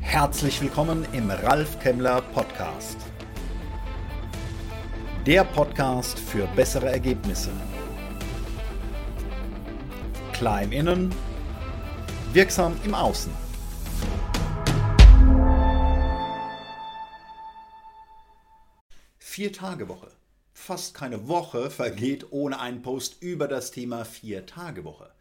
Herzlich willkommen im Ralf Kemmler Podcast. Der Podcast für bessere Ergebnisse. Klein innen, wirksam im Außen. Vier-Tage-Woche. Fast keine Woche vergeht ohne einen Post über das Thema Vier-Tage-Woche.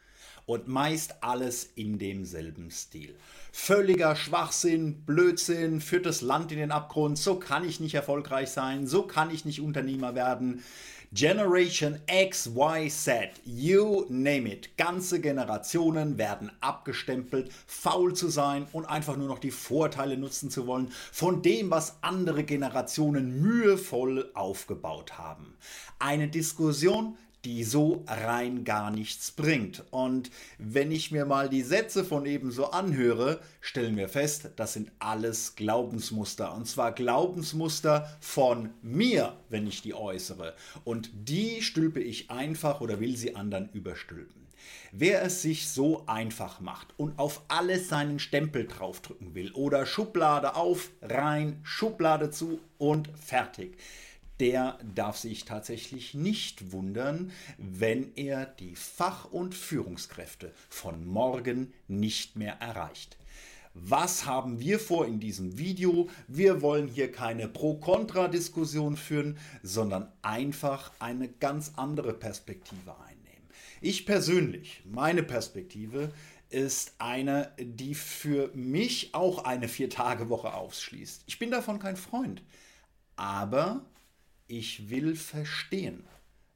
Und meist alles in demselben Stil. Völliger Schwachsinn, Blödsinn, führt das Land in den Abgrund, so kann ich nicht erfolgreich sein, so kann ich nicht Unternehmer werden. Generation X, Y, Z, you name it. Ganze Generationen werden abgestempelt, faul zu sein und einfach nur noch die Vorteile nutzen zu wollen von dem, was andere Generationen mühevoll aufgebaut haben. Eine Diskussion, die so rein gar nichts bringt. Und wenn ich mir mal die Sätze von eben so anhöre, stellen wir fest, das sind alles Glaubensmuster. Und zwar Glaubensmuster von mir, wenn ich die äußere. Und die stülpe ich einfach oder will sie anderen überstülpen. Wer es sich so einfach macht und auf alles seinen Stempel draufdrücken will oder Schublade auf, rein, Schublade zu und fertig der darf sich tatsächlich nicht wundern, wenn er die Fach- und Führungskräfte von morgen nicht mehr erreicht. Was haben wir vor in diesem Video? Wir wollen hier keine Pro-Kontra-Diskussion führen, sondern einfach eine ganz andere Perspektive einnehmen. Ich persönlich, meine Perspektive ist eine, die für mich auch eine Vier-Tage-Woche ausschließt. Ich bin davon kein Freund. Aber ich will verstehen,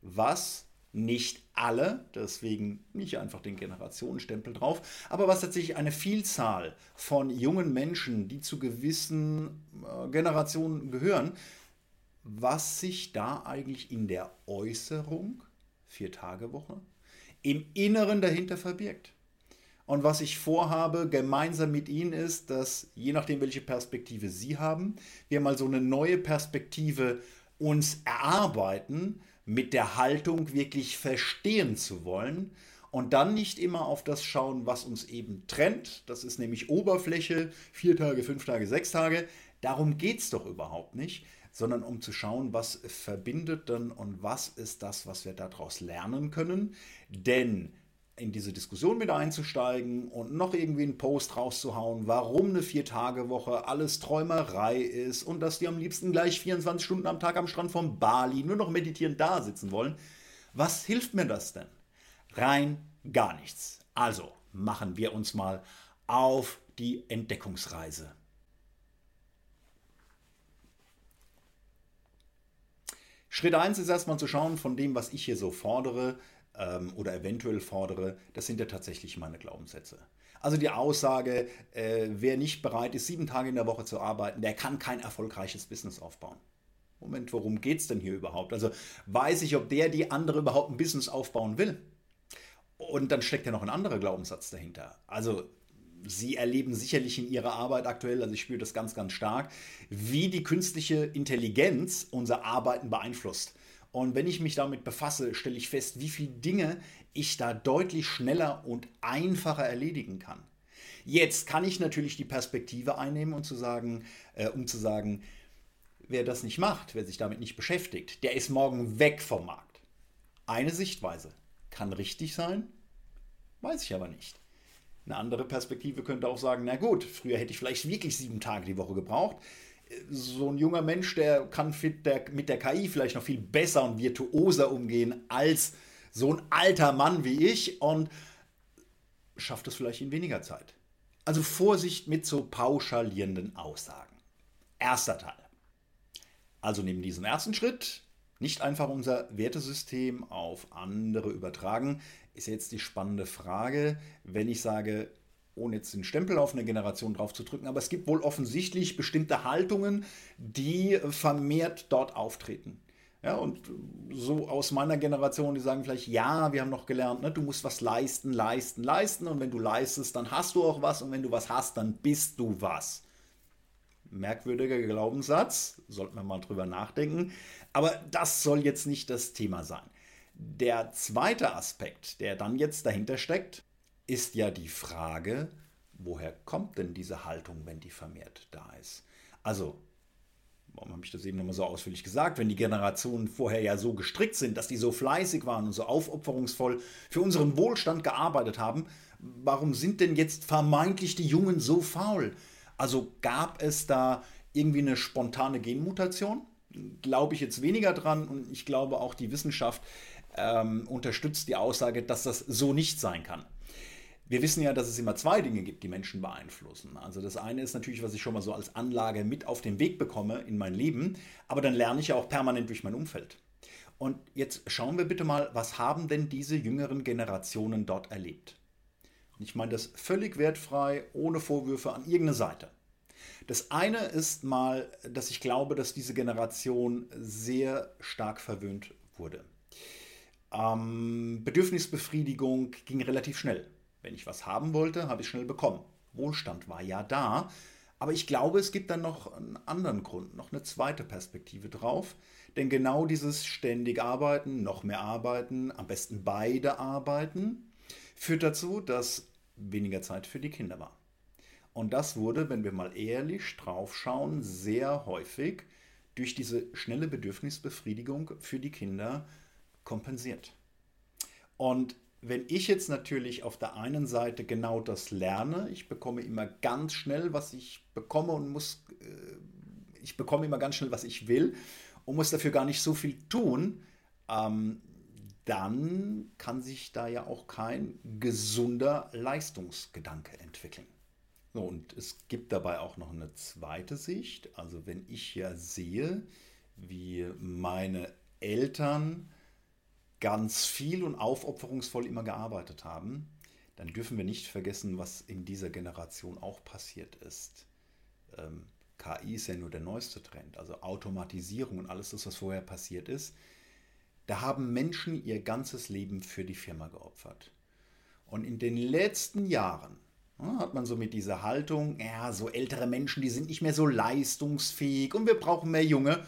was nicht alle, deswegen nicht einfach den Generationenstempel drauf, aber was tatsächlich eine Vielzahl von jungen Menschen, die zu gewissen äh, Generationen gehören, was sich da eigentlich in der Äußerung, Vier-Tage-Woche, im Inneren dahinter verbirgt. Und was ich vorhabe, gemeinsam mit Ihnen ist, dass je nachdem, welche Perspektive Sie haben, wir mal so eine neue Perspektive uns erarbeiten, mit der Haltung wirklich verstehen zu wollen und dann nicht immer auf das schauen, was uns eben trennt. Das ist nämlich Oberfläche, vier Tage, fünf Tage, sechs Tage. Darum geht es doch überhaupt nicht, sondern um zu schauen, was verbindet denn und was ist das, was wir daraus lernen können. Denn in diese Diskussion mit einzusteigen und noch irgendwie einen Post rauszuhauen, warum eine Vier-Tage-Woche alles Träumerei ist und dass die am liebsten gleich 24 Stunden am Tag am Strand von Bali nur noch meditierend da sitzen wollen. Was hilft mir das denn? Rein gar nichts. Also machen wir uns mal auf die Entdeckungsreise. Schritt 1 ist erstmal zu schauen von dem, was ich hier so fordere, ähm, oder eventuell fordere, das sind ja tatsächlich meine Glaubenssätze. Also die Aussage, äh, wer nicht bereit ist, sieben Tage in der Woche zu arbeiten, der kann kein erfolgreiches Business aufbauen. Moment, worum geht es denn hier überhaupt? Also weiß ich, ob der die andere überhaupt ein Business aufbauen will? Und dann steckt ja noch ein anderer Glaubenssatz dahinter. Also Sie erleben sicherlich in Ihrer Arbeit aktuell, also ich spüre das ganz, ganz stark, wie die künstliche Intelligenz unser Arbeiten beeinflusst. Und wenn ich mich damit befasse, stelle ich fest, wie viele Dinge ich da deutlich schneller und einfacher erledigen kann. Jetzt kann ich natürlich die Perspektive einnehmen und zu sagen, äh, um zu sagen, wer das nicht macht, wer sich damit nicht beschäftigt, der ist morgen weg vom Markt. Eine Sichtweise kann richtig sein, weiß ich aber nicht. Eine andere Perspektive könnte auch sagen, na gut, früher hätte ich vielleicht wirklich sieben Tage die Woche gebraucht so ein junger Mensch, der kann mit der KI vielleicht noch viel besser und virtuoser umgehen als so ein alter Mann wie ich und schafft es vielleicht in weniger Zeit. Also Vorsicht mit so pauschalierenden Aussagen. Erster Teil. Also neben diesem ersten Schritt nicht einfach unser Wertesystem auf andere übertragen, ist jetzt die spannende Frage, wenn ich sage, ohne jetzt den Stempel auf eine Generation drauf zu drücken, aber es gibt wohl offensichtlich bestimmte Haltungen, die vermehrt dort auftreten. Ja, und so aus meiner Generation, die sagen vielleicht, ja, wir haben noch gelernt, ne, du musst was leisten, leisten, leisten und wenn du leistest, dann hast du auch was und wenn du was hast, dann bist du was. Merkwürdiger Glaubenssatz, sollten wir mal drüber nachdenken, aber das soll jetzt nicht das Thema sein. Der zweite Aspekt, der dann jetzt dahinter steckt, ist ja die Frage, woher kommt denn diese Haltung, wenn die vermehrt da ist? Also, warum habe ich das eben nochmal so ausführlich gesagt, wenn die Generationen vorher ja so gestrickt sind, dass die so fleißig waren und so aufopferungsvoll für unseren Wohlstand gearbeitet haben, warum sind denn jetzt vermeintlich die Jungen so faul? Also gab es da irgendwie eine spontane Genmutation? Glaube ich jetzt weniger dran und ich glaube auch die Wissenschaft ähm, unterstützt die Aussage, dass das so nicht sein kann. Wir wissen ja, dass es immer zwei Dinge gibt, die Menschen beeinflussen. Also das eine ist natürlich, was ich schon mal so als Anlage mit auf den Weg bekomme in mein Leben, aber dann lerne ich ja auch permanent durch mein Umfeld. Und jetzt schauen wir bitte mal, was haben denn diese jüngeren Generationen dort erlebt? Und ich meine das völlig wertfrei, ohne Vorwürfe an irgendeine Seite. Das eine ist mal, dass ich glaube, dass diese Generation sehr stark verwöhnt wurde. Ähm, Bedürfnisbefriedigung ging relativ schnell. Wenn ich was haben wollte, habe ich schnell bekommen. Wohlstand war ja da. Aber ich glaube, es gibt dann noch einen anderen Grund, noch eine zweite Perspektive drauf. Denn genau dieses ständig Arbeiten, noch mehr Arbeiten, am besten beide arbeiten, führt dazu, dass weniger Zeit für die Kinder war. Und das wurde, wenn wir mal ehrlich draufschauen, sehr häufig durch diese schnelle Bedürfnisbefriedigung für die Kinder kompensiert. Und wenn ich jetzt natürlich auf der einen Seite genau das lerne, ich bekomme immer ganz schnell, was ich bekomme und muss, äh, ich bekomme immer ganz schnell, was ich will und muss dafür gar nicht so viel tun, ähm, dann kann sich da ja auch kein gesunder Leistungsgedanke entwickeln. So, und es gibt dabei auch noch eine zweite Sicht. Also wenn ich ja sehe, wie meine Eltern ganz viel und aufopferungsvoll immer gearbeitet haben, dann dürfen wir nicht vergessen, was in dieser Generation auch passiert ist. Ähm, KI ist ja nur der neueste Trend, also Automatisierung und alles das, was vorher passiert ist. Da haben Menschen ihr ganzes Leben für die Firma geopfert. Und in den letzten Jahren ja, hat man so mit dieser Haltung, ja, so ältere Menschen, die sind nicht mehr so leistungsfähig und wir brauchen mehr Junge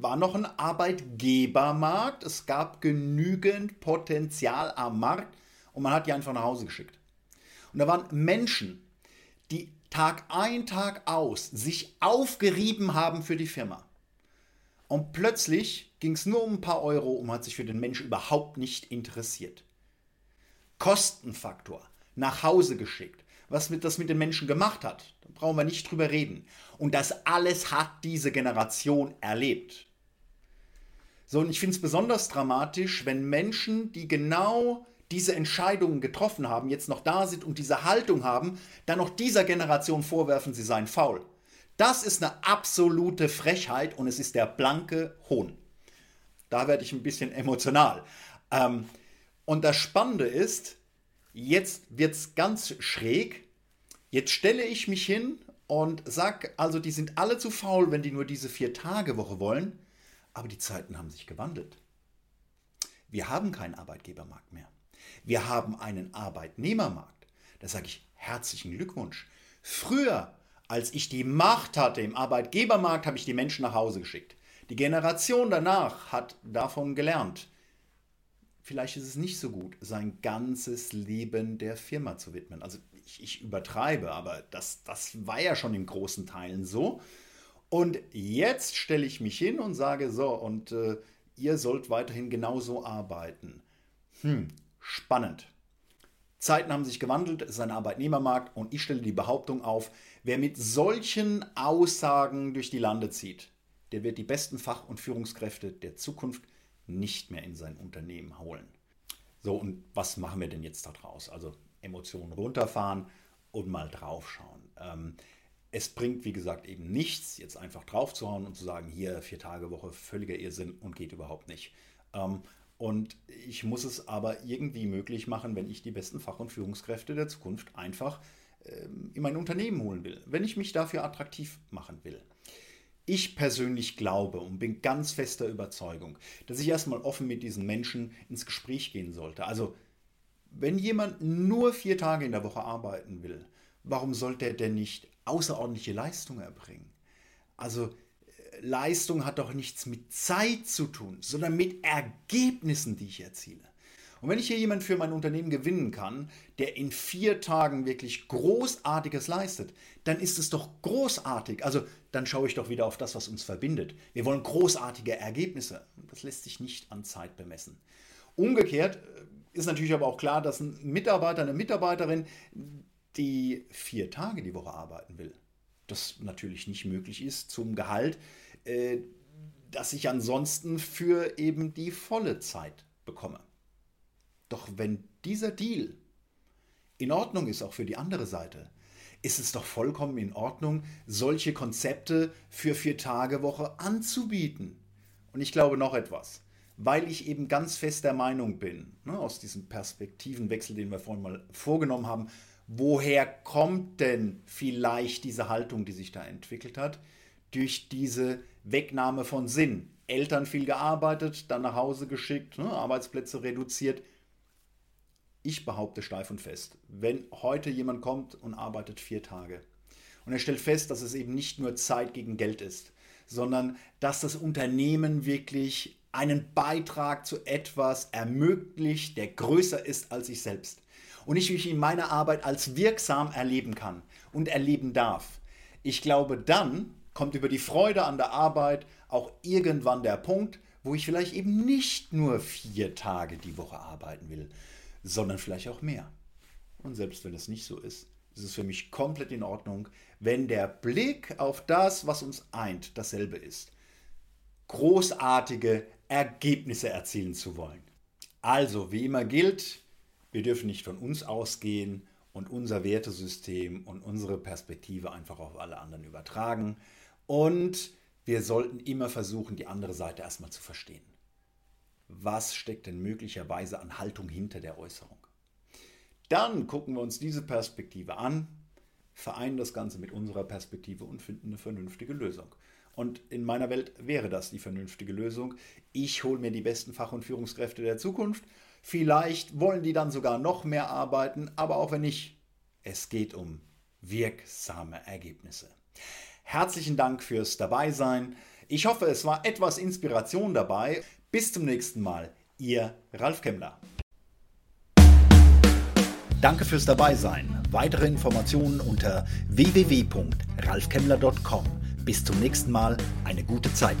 war noch ein Arbeitgebermarkt. Es gab genügend Potenzial am Markt und man hat die einfach nach Hause geschickt. Und da waren Menschen, die Tag ein, Tag aus sich aufgerieben haben für die Firma. Und plötzlich ging es nur um ein paar Euro und hat sich für den Menschen überhaupt nicht interessiert. Kostenfaktor, nach Hause geschickt, was das mit den Menschen gemacht hat, da brauchen wir nicht drüber reden. Und das alles hat diese Generation erlebt. So, und ich finde es besonders dramatisch, wenn Menschen, die genau diese Entscheidungen getroffen haben, jetzt noch da sind und diese Haltung haben, dann noch dieser Generation vorwerfen, sie seien faul. Das ist eine absolute Frechheit und es ist der blanke Hohn. Da werde ich ein bisschen emotional. Ähm, und das Spannende ist, jetzt wird es ganz schräg. Jetzt stelle ich mich hin und sage, also die sind alle zu faul, wenn die nur diese Vier-Tage-Woche wollen. Aber die Zeiten haben sich gewandelt. Wir haben keinen Arbeitgebermarkt mehr. Wir haben einen Arbeitnehmermarkt. Da sage ich herzlichen Glückwunsch. Früher, als ich die Macht hatte im Arbeitgebermarkt, habe ich die Menschen nach Hause geschickt. Die Generation danach hat davon gelernt. Vielleicht ist es nicht so gut, sein ganzes Leben der Firma zu widmen. Also ich, ich übertreibe, aber das, das war ja schon in großen Teilen so. Und jetzt stelle ich mich hin und sage so, und äh, ihr sollt weiterhin genauso arbeiten. Hm, spannend. Zeiten haben sich gewandelt, es ist ein Arbeitnehmermarkt und ich stelle die Behauptung auf, wer mit solchen Aussagen durch die Lande zieht, der wird die besten Fach- und Führungskräfte der Zukunft nicht mehr in sein Unternehmen holen. So, und was machen wir denn jetzt daraus? Also Emotionen runterfahren und mal draufschauen. Ähm, es bringt, wie gesagt, eben nichts, jetzt einfach draufzuhauen und zu sagen, hier vier Tage Woche, völliger Irrsinn und geht überhaupt nicht. Ähm, und ich muss es aber irgendwie möglich machen, wenn ich die besten Fach- und Führungskräfte der Zukunft einfach ähm, in mein Unternehmen holen will, wenn ich mich dafür attraktiv machen will. Ich persönlich glaube und bin ganz fester Überzeugung, dass ich erstmal offen mit diesen Menschen ins Gespräch gehen sollte. Also, wenn jemand nur vier Tage in der Woche arbeiten will, warum sollte er denn nicht außerordentliche Leistung erbringen. Also äh, Leistung hat doch nichts mit Zeit zu tun, sondern mit Ergebnissen, die ich erziele. Und wenn ich hier jemanden für mein Unternehmen gewinnen kann, der in vier Tagen wirklich Großartiges leistet, dann ist es doch großartig. Also dann schaue ich doch wieder auf das, was uns verbindet. Wir wollen großartige Ergebnisse. Das lässt sich nicht an Zeit bemessen. Umgekehrt äh, ist natürlich aber auch klar, dass ein Mitarbeiter, eine Mitarbeiterin, die vier Tage die Woche arbeiten will, das natürlich nicht möglich ist zum Gehalt, äh, das ich ansonsten für eben die volle Zeit bekomme. Doch wenn dieser Deal in Ordnung ist, auch für die andere Seite, ist es doch vollkommen in Ordnung, solche Konzepte für Vier-Tage-Woche anzubieten. Und ich glaube noch etwas, weil ich eben ganz fest der Meinung bin, ne, aus diesem Perspektivenwechsel, den wir vorhin mal vorgenommen haben, woher kommt denn vielleicht diese Haltung, die sich da entwickelt hat? Durch diese Wegnahme von Sinn. Eltern viel gearbeitet, dann nach Hause geschickt, ne, Arbeitsplätze reduziert. Ich behaupte steif und fest, wenn heute jemand kommt und arbeitet vier Tage und er stellt fest, dass es eben nicht nur Zeit gegen Geld ist, sondern dass das Unternehmen wirklich einen Beitrag zu etwas ermöglicht, der größer ist als ich selbst. Und ich mich in meiner Arbeit als wirksam erleben kann und erleben darf. Ich glaube, dann kommt über die Freude an der Arbeit auch irgendwann der Punkt, wo ich vielleicht eben nicht nur vier Tage die Woche arbeiten will, sondern vielleicht auch mehr. Und selbst wenn es nicht so ist, ist es für mich komplett in Ordnung, wenn der Blick auf das, was uns eint, dasselbe ist. Großartige Ergebnisse erzielen zu wollen. Also, wie immer gilt, wir dürfen nicht von uns ausgehen und unser Wertesystem und unsere Perspektive einfach auf alle anderen übertragen. Und wir sollten immer versuchen, die andere Seite erstmal zu verstehen was steckt denn möglicherweise an Haltung hinter der Äußerung. Dann gucken wir uns diese Perspektive an, vereinen das Ganze mit unserer Perspektive und finden eine vernünftige Lösung. Und in meiner Welt wäre das die vernünftige Lösung. Ich hole mir die besten Fach- und Führungskräfte der Zukunft. Vielleicht wollen die dann sogar noch mehr arbeiten, aber auch wenn nicht, es geht um wirksame Ergebnisse. Herzlichen Dank fürs Dabeisein. Ich hoffe, es war etwas Inspiration dabei. Bis zum nächsten Mal, Ihr Ralf Kemmler. Danke fürs Dabeisein. Weitere Informationen unter www.ralfkemmler.com. Bis zum nächsten Mal, eine gute Zeit.